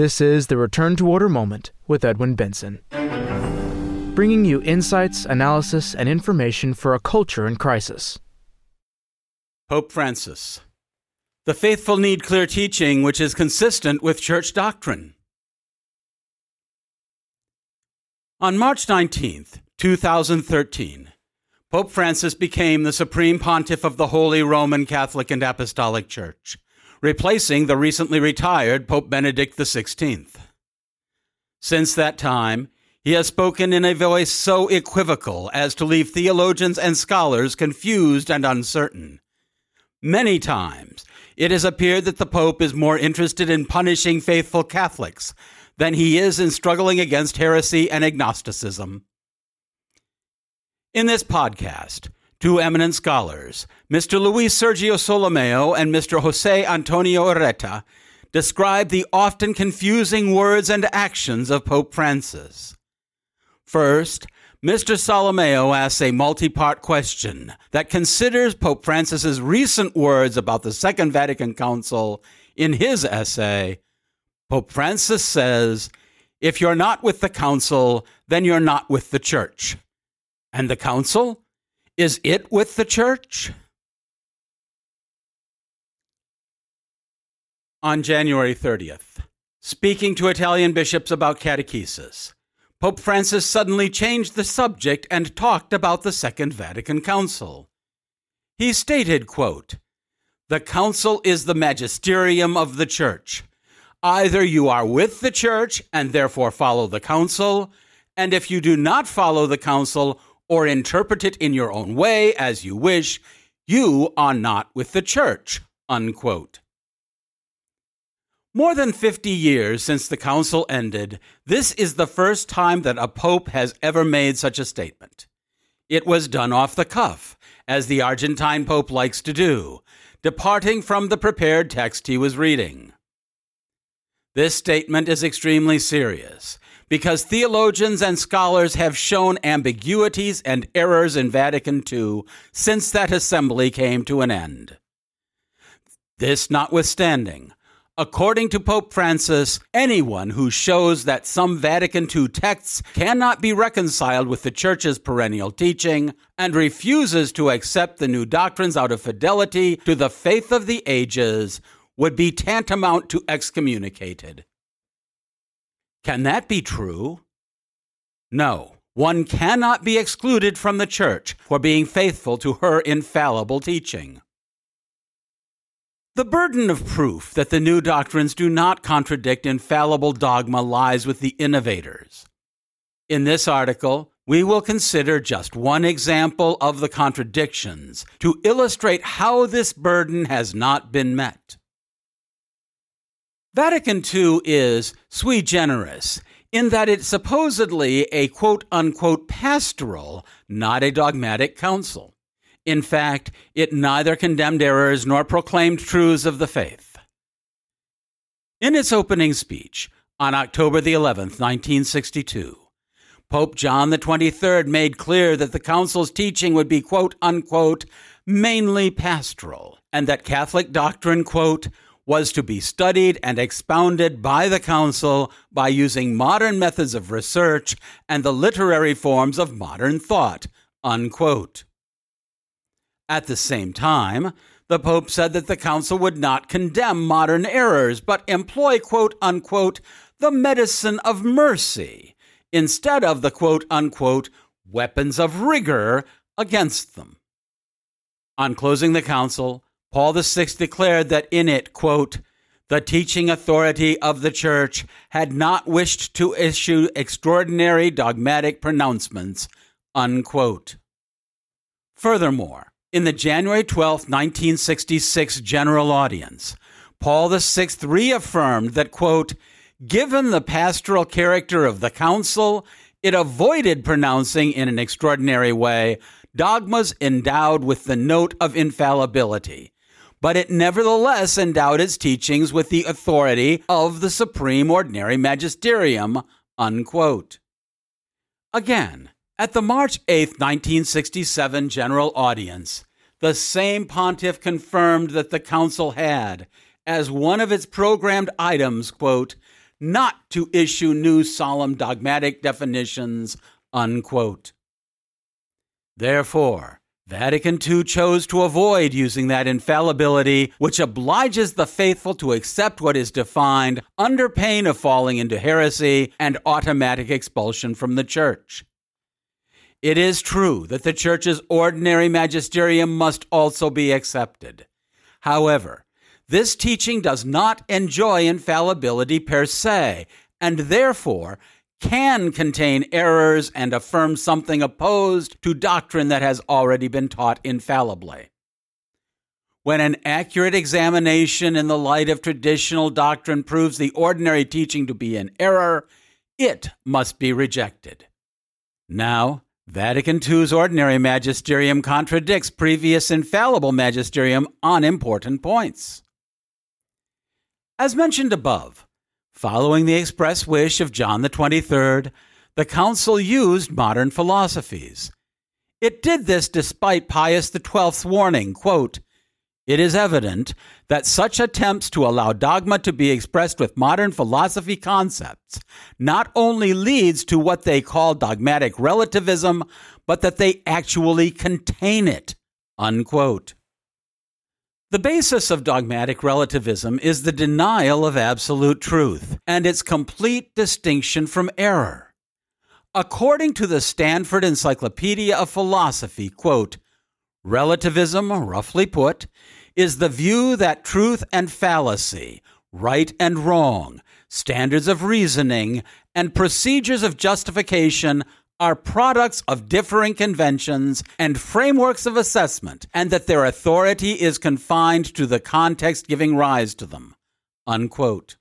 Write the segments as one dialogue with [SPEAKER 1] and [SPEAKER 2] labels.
[SPEAKER 1] This is the Return to Order Moment with Edwin Benson, bringing you insights, analysis, and information for a culture in crisis.
[SPEAKER 2] Pope Francis. The faithful need clear teaching which is consistent with church doctrine. On March 19th, 2013, Pope Francis became the Supreme Pontiff of the Holy Roman Catholic and Apostolic Church, replacing the recently retired Pope Benedict XVI. Since that time, he has spoken in a voice so equivocal as to leave theologians and scholars confused and uncertain. Many times, it has appeared that the Pope is more interested in punishing faithful Catholics than he is in struggling against heresy and agnosticism. In this podcast, two eminent scholars, Mr. Luiz Sérgio Solimeo and Mr. Jose Antonio Ureta, describe the often confusing words and actions of Pope Francis. First, Mr. Solimeo asks a multi part question that considers Pope Francis's recent words about the Second Vatican Council in his essay. Pope Francis says, If you're not with the Council, then you're not with the Church. And the council? Is it with the church? On January 30th, speaking to Italian bishops about catechesis, Pope Francis suddenly changed the subject and talked about the Second Vatican Council. He stated, quote, The council is the magisterium of the church. Either you are with the church and therefore follow the council, and if you do not follow the council or interpret it in your own way as you wish, you are not with the church. Unquote. More than 50 years since the council ended, this is the first time that a pope has ever made such a statement. It was done off the cuff, as the Argentine pope likes to do, departing from the prepared text he was reading. This statement is extremely serious because theologians and scholars have shown ambiguities and errors in Vatican II since that assembly came to an end. This notwithstanding, according to Pope Francis, anyone who shows that some Vatican II texts cannot be reconciled with the Church's perennial teaching and refuses to accept the new doctrines out of fidelity to the faith of the ages would be tantamount to excommunicated. Can that be true? No. One cannot be excluded from the church for being faithful to her infallible teaching. The burden of proof that the new doctrines do not contradict infallible dogma lies with the innovators. In this article, we will consider just one example of the contradictions to illustrate how this burden has not been met. Vatican II is sui generis in that it's supposedly a quote unquote pastoral, not a dogmatic council. In fact, it neither condemned errors nor proclaimed truths of the faith. In its opening speech on October the 11th, 1962, Pope John the 23rd made clear that the council's teaching would be quote unquote mainly pastoral and that Catholic doctrine quote was to be studied and expounded by the Council by using modern methods of research and the literary forms of modern thought. Unquote. At the same time, the Pope said that the Council would not condemn modern errors, but employ, quote unquote, the medicine of mercy instead of the quote unquote weapons of rigor against them. On closing the Council, Paul VI declared that in it, quote, the teaching authority of the church had not wished to issue extraordinary dogmatic pronouncements, unquote. Furthermore, in the January 12, 1966 general audience, Paul VI reaffirmed that, quote, given the pastoral character of the council, it avoided pronouncing in an extraordinary way dogmas endowed with the note of infallibility but it nevertheless endowed its teachings with the authority of the supreme ordinary magisterium. Unquote. Again, at the March 8, 1967 general audience, the same pontiff confirmed that the council had, as one of its programmed items, quote, not to issue new solemn dogmatic definitions, unquote. Therefore, Vatican II chose to avoid using that infallibility which obliges the faithful to accept what is defined under pain of falling into heresy and automatic expulsion from the Church. It is true that the Church's ordinary magisterium must also be accepted. However, this teaching does not enjoy infallibility per se, and therefore can contain errors and affirm something opposed to doctrine that has already been taught infallibly. When an accurate examination in the light of traditional doctrine proves the ordinary teaching to be in error, it must be rejected. Now, Vatican II's ordinary magisterium contradicts previous infallible magisterium on important points. As mentioned above, following the express wish of John the 23rd, the council used modern philosophies. It did this despite Pius XII's warning, quote, it is evident that such attempts to allow dogma to be expressed with modern philosophy concepts not only leads to what they call dogmatic relativism, but that they actually contain it. Unquote. The basis of dogmatic relativism is the denial of absolute truth and its complete distinction from error. According to the Stanford Encyclopedia of Philosophy, quote, relativism, roughly put, is the view that truth and fallacy, right and wrong, standards of reasoning, and procedures of justification are products of differing conventions and frameworks of assessment, and that their authority is confined to the context giving rise to them. Unquote.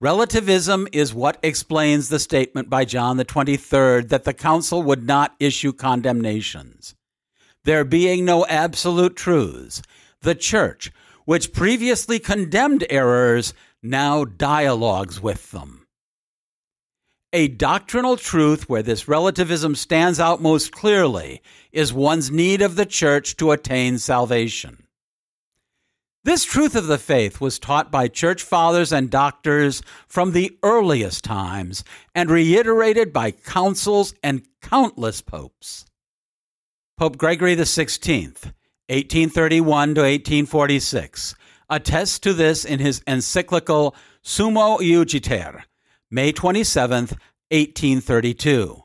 [SPEAKER 2] Relativism is what explains the statement by John the 23rd that the council would not issue condemnations. There being no absolute truths, the church, which previously condemned errors, now dialogues with them. A doctrinal truth where this relativism stands out most clearly is one's need of the church to attain salvation. This truth of the faith was taught by church fathers and doctors from the earliest times and reiterated by councils and countless popes. Pope Gregory XVI, 1831 to 1846, attests to this in his encyclical Summo Iugiter, May 27, 1832.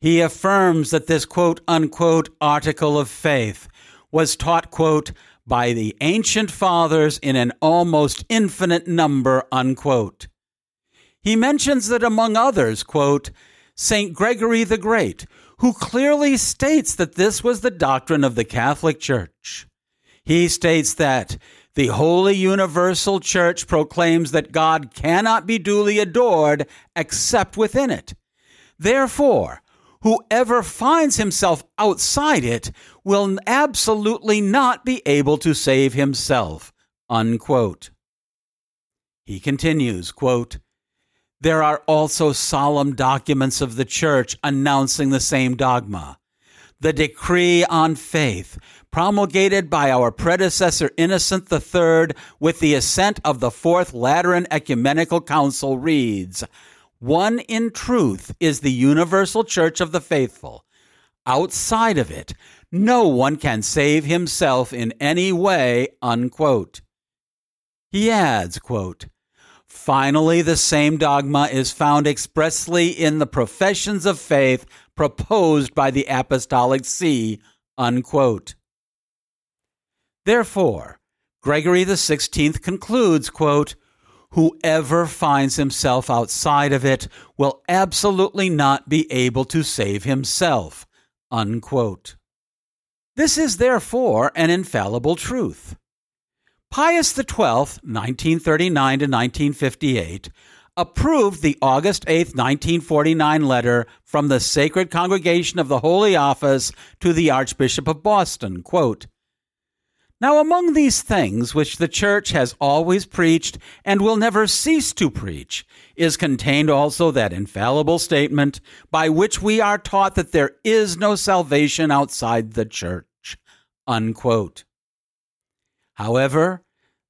[SPEAKER 2] He affirms that this quote unquote article of faith was taught quote by the ancient fathers in an almost infinite number unquote. He mentions that among others quote St. Gregory the Great, who clearly states that this was the doctrine of the Catholic Church. He states that the Holy Universal Church proclaims that God cannot be duly adored except within it. Therefore, whoever finds himself outside it will absolutely not be able to save himself. Unquote. He continues, quote, There are also solemn documents of the Church announcing the same dogma. The decree on faith, promulgated by our predecessor Innocent III with the assent of the Fourth Lateran Ecumenical Council reads One in truth is the universal church of the faithful. Outside of it, no one can save himself in any way. Unquote. He adds, quote, Finally, the same dogma is found expressly in the professions of faith proposed by the Apostolic See. Unquote. Therefore, Gregory XVI concludes, quote, Whoever finds himself outside of it will absolutely not be able to save himself. Unquote. This is therefore an infallible truth. Pius XII, 1939 to 1958, approved the August 8, 1949 letter from the Sacred Congregation of the Holy Office to the Archbishop of Boston, quote, now, among these things which the Church has always preached and will never cease to preach is contained also that infallible statement by which we are taught that there is no salvation outside the Church. Unquote. However,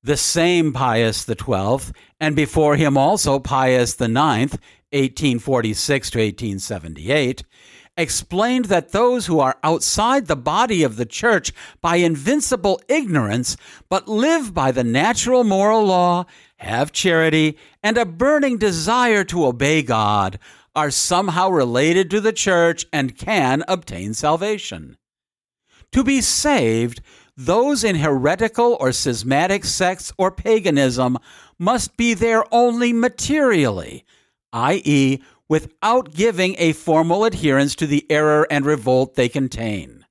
[SPEAKER 2] The same Pius XII, and before him also Pius IX, 1846 to 1878, explained that those who are outside the body of the church by invincible ignorance, but live by the natural moral law, have charity, and a burning desire to obey God, are somehow related to the church and can obtain salvation. To be saved, those in heretical or schismatic sects or paganism must be there only materially, i.e., without giving a formal adherence to the error and revolt they contain.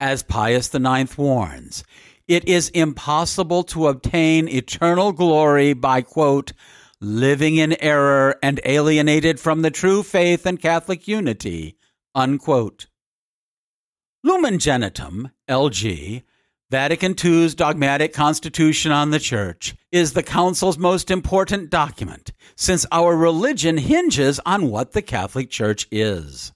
[SPEAKER 2] As Pius IX warns, it is impossible to obtain eternal glory by, quote, living in error and alienated from the true faith and Catholic unity, unquote. Lumen Gentium, LG, Vatican II's dogmatic constitution on the Church is the Council's most important document, since our religion hinges on what the Catholic Church is.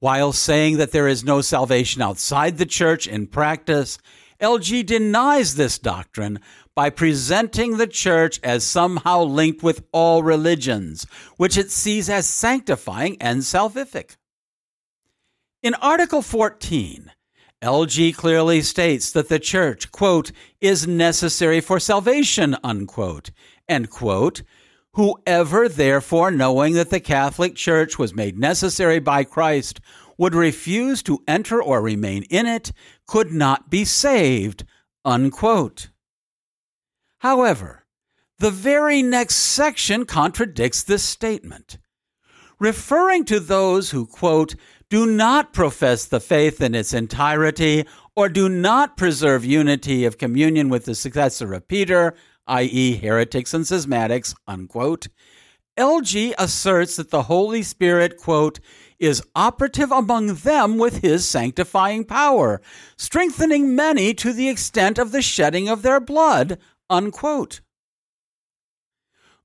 [SPEAKER 2] While saying that there is no salvation outside the Church in practice, LG denies this doctrine by presenting the Church as somehow linked with all religions, which it sees as sanctifying and salvific. In Article 14, LG clearly states that the church, quote, is necessary for salvation, unquote, and, quote, whoever therefore, knowing that the Catholic Church was made necessary by Christ, would refuse to enter or remain in it, could not be saved, unquote. However, the very next section contradicts this statement. Referring to those who, quote, do not profess the faith in its entirety, or do not preserve unity of communion with the successor of Peter, i.e., heretics and schismatics, unquote, LG asserts that the Holy Spirit, quote, is operative among them with his sanctifying power, strengthening many to the extent of the shedding of their blood, unquote.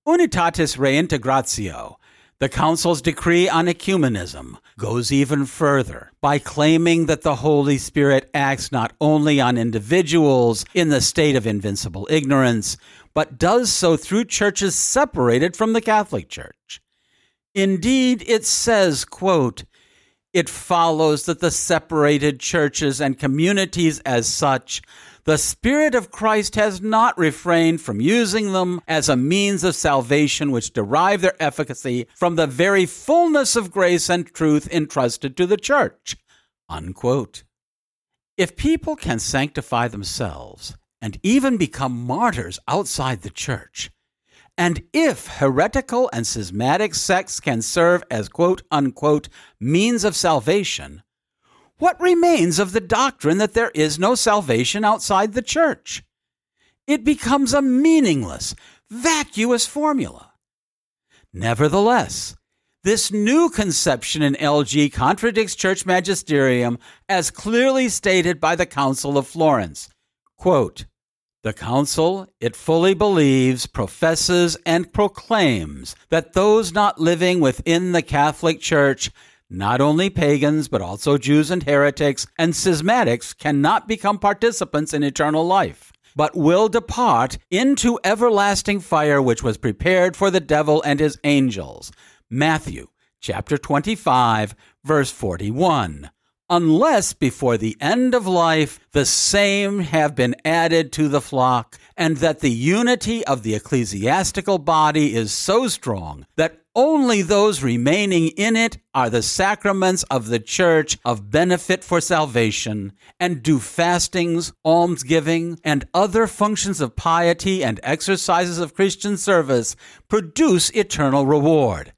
[SPEAKER 2] Unitatis Reintegratio the Council's decree on ecumenism goes even further by claiming that the Holy Spirit acts not only on individuals in the state of invincible ignorance, but does so through churches separated from the Catholic Church. Indeed, it says, quote, it follows that the separated churches and communities as such the Spirit of Christ has not refrained from using them as a means of salvation which derive their efficacy from the very fullness of grace and truth entrusted to the church. Unquote. If people can sanctify themselves and even become martyrs outside the church, and if heretical and schismatic sects can serve as quote unquote means of salvation, what remains of the doctrine that there is no salvation outside the church? It becomes a meaningless, vacuous formula. Nevertheless, this new conception in LG contradicts church magisterium as clearly stated by the Council of Florence. Quote, the Council, it fully believes, professes, and proclaims that those not living within the Catholic Church not only pagans, but also Jews and heretics and schismatics cannot become participants in eternal life, but will depart into everlasting fire which was prepared for the devil and his angels. Matthew chapter 25, verse 41 unless before the end of life the same have been added to the flock, and that the unity of the ecclesiastical body is so strong that only those remaining in it are the sacraments of the church of benefit for salvation, and do fastings, almsgiving, and other functions of piety and exercises of Christian service produce eternal reward,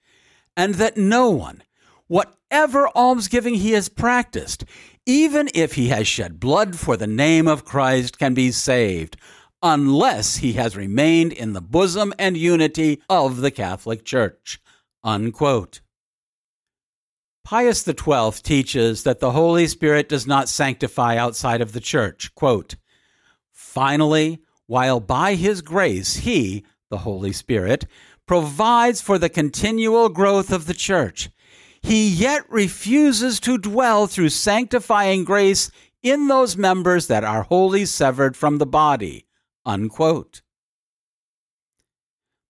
[SPEAKER 2] and that no one, whatever almsgiving he has practiced, even if he has shed blood for the name of Christ, can be saved, unless he has remained in the bosom and unity of the Catholic Church. Unquote. Pius XII teaches that the Holy Spirit does not sanctify outside of the Church. Quote, Finally, while by His grace He, the Holy Spirit, provides for the continual growth of the Church, he yet refuses to dwell through sanctifying grace in those members that are wholly severed from the body. Unquote.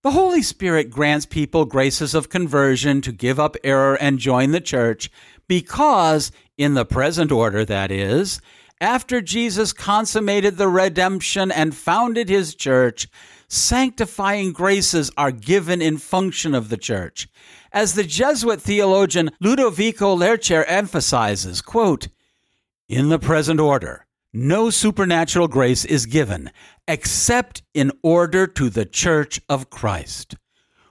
[SPEAKER 2] The Holy Spirit grants people graces of conversion to give up error and join the church because, in the present order, that is, after Jesus consummated the redemption and founded his church, sanctifying graces are given in function of the church. As the Jesuit theologian Ludovico Lercher emphasizes, quote, in the present order, no supernatural grace is given except in order to the church of Christ.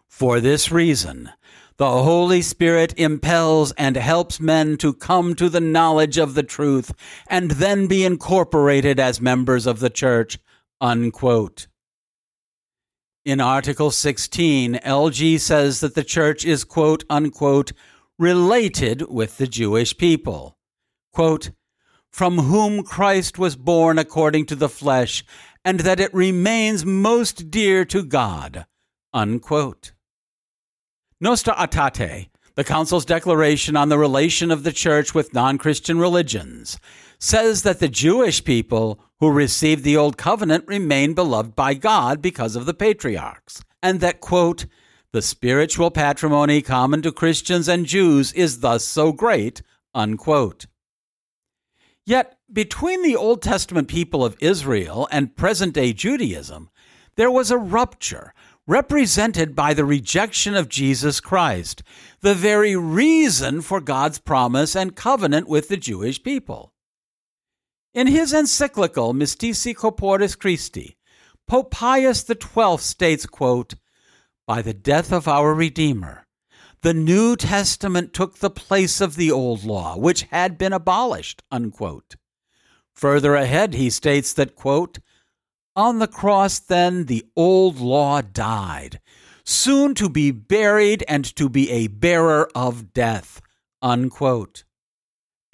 [SPEAKER 2] For this reason, the Holy Spirit impels and helps men to come to the knowledge of the truth and then be incorporated as members of the church. Unquote. In Article 16, LG says that the church is quote unquote related with the Jewish people. Quote, from whom Christ was born according to the flesh, and that it remains most dear to God. Unquote. Nostra Aetate, the Council's declaration on the relation of the Church with non Christian religions, says that the Jewish people who received the Old Covenant remain beloved by God because of the patriarchs, and that, quote, the spiritual patrimony common to Christians and Jews is thus so great, unquote. Yet, between the Old Testament people of Israel and present day Judaism, there was a rupture represented by the rejection of Jesus Christ, the very reason for God's promise and covenant with the Jewish people. In his encyclical Mystici Corporis Christi, Pope Pius XII states, quote, By the death of our Redeemer, the New Testament took the place of the Old Law, which had been abolished. Unquote. Further ahead, he states that, quote, On the cross, then, the Old Law died, soon to be buried and to be a bearer of death. Unquote.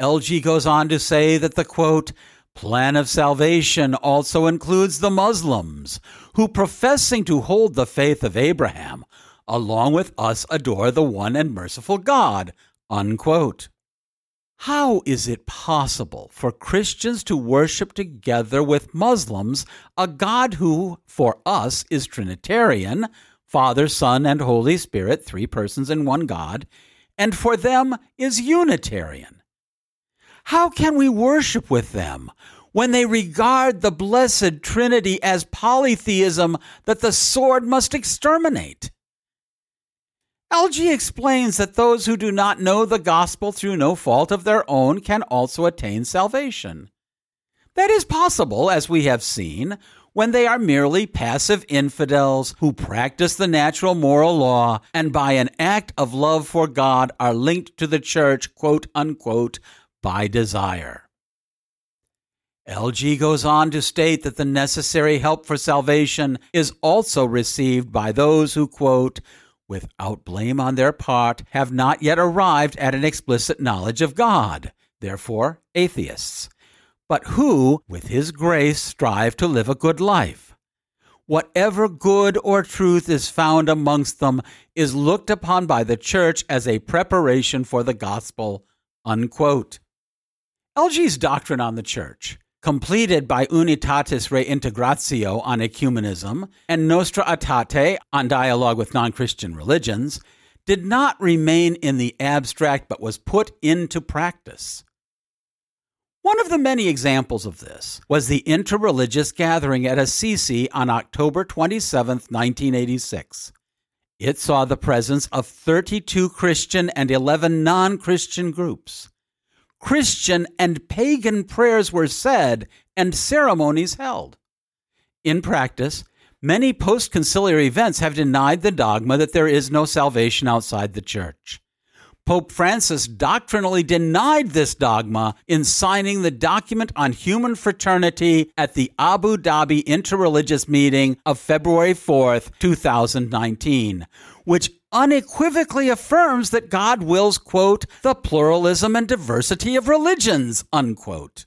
[SPEAKER 2] LG goes on to say that the, quote, plan of salvation also includes the Muslims, who, professing to hold the faith of Abraham, along with us adore the one and merciful God. Unquote. How is it possible for Christians to worship together with Muslims a God who, for us, is Trinitarian, Father, Son, and Holy Spirit, three persons in one God, and for them is Unitarian? How can we worship with them when they regard the blessed Trinity as polytheism that the sword must exterminate? LG explains that those who do not know the gospel through no fault of their own can also attain salvation. That is possible, as we have seen, when they are merely passive infidels who practice the natural moral law and by an act of love for God are linked to the church, quote unquote, by desire. LG goes on to state that the necessary help for salvation is also received by those who, quote, without blame on their part, have not yet arrived at an explicit knowledge of God, therefore atheists, but who, with His grace, strive to live a good life. Whatever good or truth is found amongst them is looked upon by the church as a preparation for the gospel. Unquote. LG's doctrine on the church completed by Unitatis Reintegratio on Ecumenism and Nostra Aetate on dialogue with non Christian religions, did not remain in the abstract but was put into practice. One of the many examples of this was the interreligious gathering at Assisi on October 27, 1986. It saw the presence of 32 Christian and 11 non Christian groups. Christian and pagan prayers were said and ceremonies held. In practice, many post conciliar events have denied the dogma that there is no salvation outside the church. Pope Francis doctrinally denied this dogma in signing the document on human fraternity at the Abu Dhabi Interreligious Meeting of February 4th, 2019, which unequivocally affirms that God wills, quote, the pluralism and diversity of religions, unquote.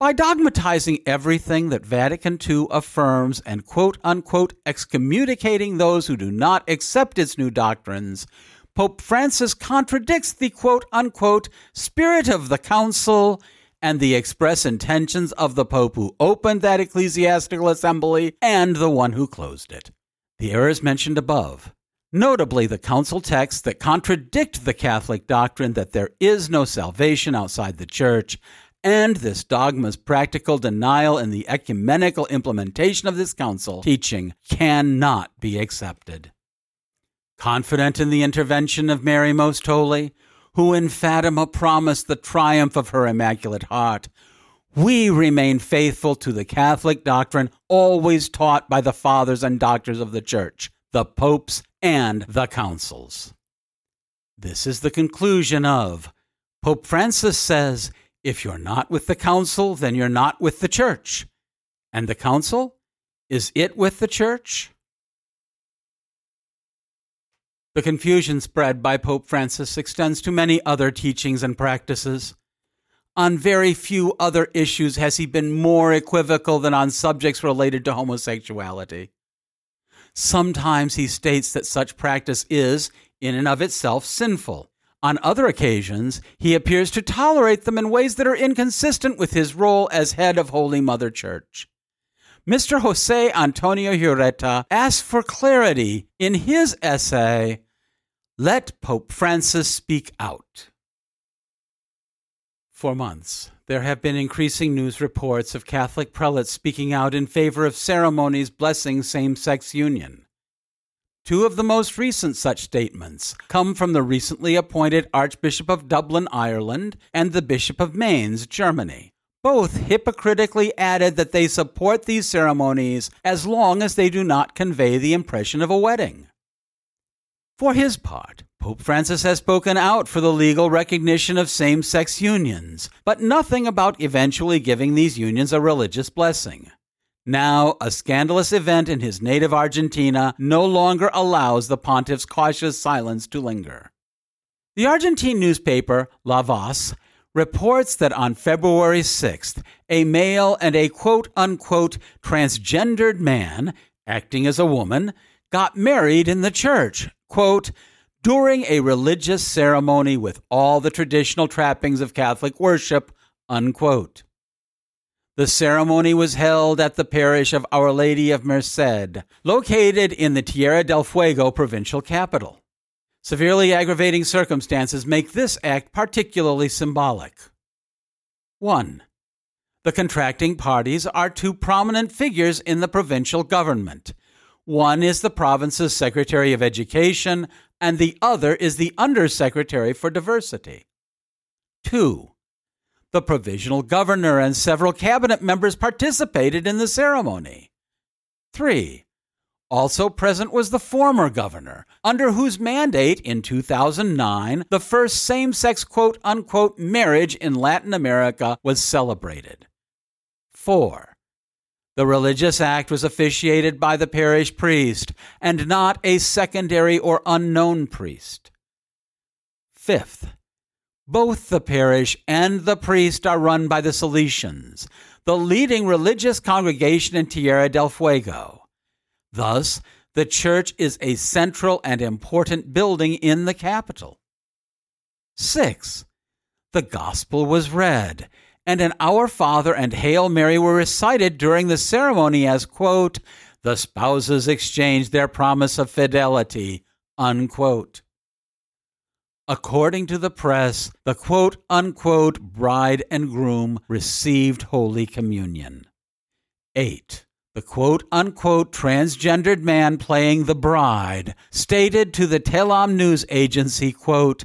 [SPEAKER 2] By dogmatizing everything that Vatican II affirms and quote unquote excommunicating those who do not accept its new doctrines, Pope Francis contradicts the quote unquote spirit of the Council and the express intentions of the Pope who opened that ecclesiastical assembly and the one who closed it. The errors mentioned above, notably the council texts that contradict the Catholic doctrine that there is no salvation outside the Church, and this dogma's practical denial in the ecumenical implementation of this council teaching cannot be accepted. Confident in the intervention of Mary Most Holy, who in Fatima promised the triumph of her Immaculate Heart, we remain faithful to the Catholic doctrine always taught by the fathers and doctors of the Church, the popes, and the councils. This is the conclusion of Pope Francis says, if you're not with the council, then you're not with the church. And the council? Is it with the church? The confusion spread by Pope Francis extends to many other teachings and practices. On very few other issues has he been more equivocal than on subjects related to homosexuality. Sometimes he states that such practice is, in and of itself, sinful. On other occasions, he appears to tolerate them in ways that are inconsistent with his role as head of Holy Mother Church. Mr. Jose Antonio Ureta asked for clarity in his essay, Let Pope Francis Speak Out. For months, there have been increasing news reports of Catholic prelates speaking out in favor of ceremonies blessing same sex union. Two of the most recent such statements come from the recently appointed Archbishop of Dublin, Ireland, and the Bishop of Mainz, Germany. Both hypocritically added that they support these ceremonies as long as they do not convey the impression of a wedding. For his part, Pope Francis has spoken out for the legal recognition of same sex unions, but nothing about eventually giving these unions a religious blessing. Now, a scandalous event in his native Argentina no longer allows the pontiff's cautious silence to linger. The Argentine newspaper La Voz reports that on February 6th, a male and a quote unquote transgendered man, acting as a woman, got married in the church, quote, during a religious ceremony with all the traditional trappings of Catholic worship, unquote. The ceremony was held at the parish of Our Lady of Merced, located in the Tierra del Fuego provincial capital. Severely aggravating circumstances make this act particularly symbolic. 1. The contracting parties are two prominent figures in the provincial government. One is the province's Secretary of Education, and the other is the Undersecretary for Diversity. 2. The provisional governor and several cabinet members participated in the ceremony. 3. Also present was the former governor, under whose mandate in 2009 the first same sex quote unquote marriage in Latin America was celebrated. 4. The religious act was officiated by the parish priest and not a secondary or unknown priest. Fifth, both the parish and the priest are run by the Salesians, the leading religious congregation in Tierra del Fuego. Thus, the church is a central and important building in the capital. 6. The gospel was read, and an Our Father and Hail Mary were recited during the ceremony as, quote, the spouses exchanged their promise of fidelity, unquote. According to the press, the quote unquote bride and groom received Holy Communion. 8 the quote unquote transgendered man playing the bride stated to the Telam news agency, quote,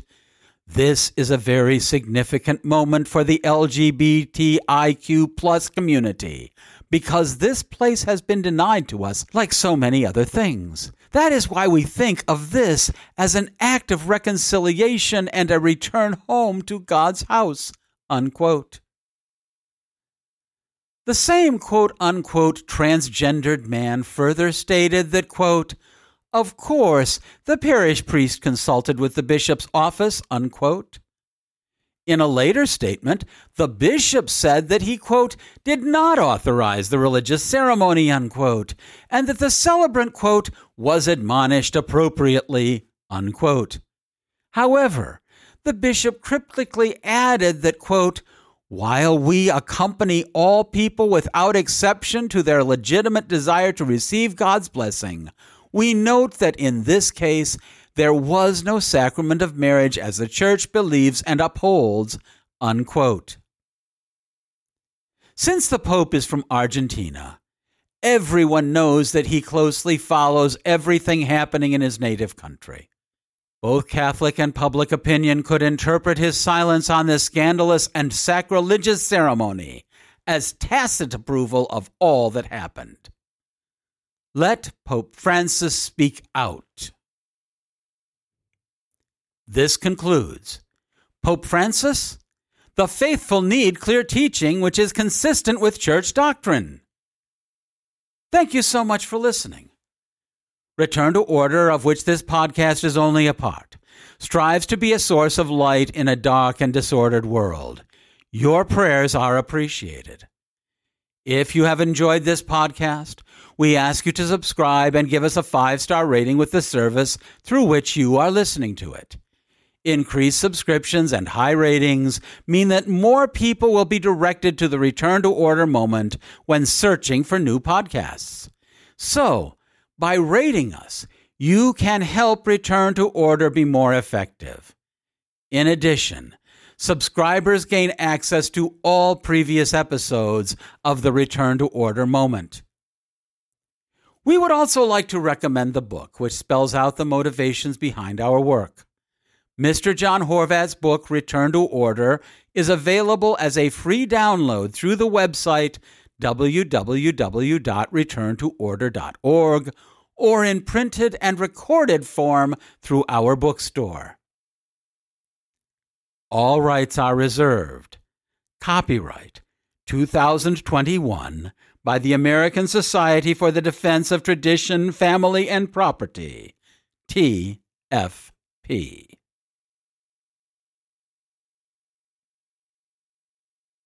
[SPEAKER 2] this is a very significant moment for the LGBTIQ plus community because this place has been denied to us like so many other things. That is why we think of this as an act of reconciliation and a return home to God's house. Unquote. The same quote unquote transgendered man further stated that, quote, of course, the parish priest consulted with the bishop's office, unquote. In a later statement, the bishop said that he, quote, did not authorize the religious ceremony, unquote, and that the celebrant, quote, was admonished appropriately, unquote. However, the bishop cryptically added that, quote, While we accompany all people without exception to their legitimate desire to receive God's blessing, we note that in this case there was no sacrament of marriage as the Church believes and upholds. Unquote. Since the Pope is from Argentina, everyone knows that he closely follows everything happening in his native country. Both Catholic and public opinion could interpret his silence on this scandalous and sacrilegious ceremony as tacit approval of all that happened. Let Pope Francis speak out. This concludes Pope Francis, the faithful need clear teaching which is consistent with church doctrine. Thank you so much for listening. Return to Order, of which this podcast is only a part, strives to be a source of light in a dark and disordered world. Your prayers are appreciated. If you have enjoyed this podcast, we ask you to subscribe and give us a five star rating with the service through which you are listening to it. Increased subscriptions and high ratings mean that more people will be directed to the return to order moment when searching for new podcasts. So, by rating us, you can help Return to Order be more effective. In addition, subscribers gain access to all previous episodes of the Return to Order moment. We would also like to recommend the book, which spells out the motivations behind our work. Mr. John Horvat's book, Return to Order, is available as a free download through the website www.returntoorder.org or in printed and recorded form through our bookstore. All rights are reserved. Copyright 2021 by the American Society for the Defense of Tradition, Family, and Property, TFP.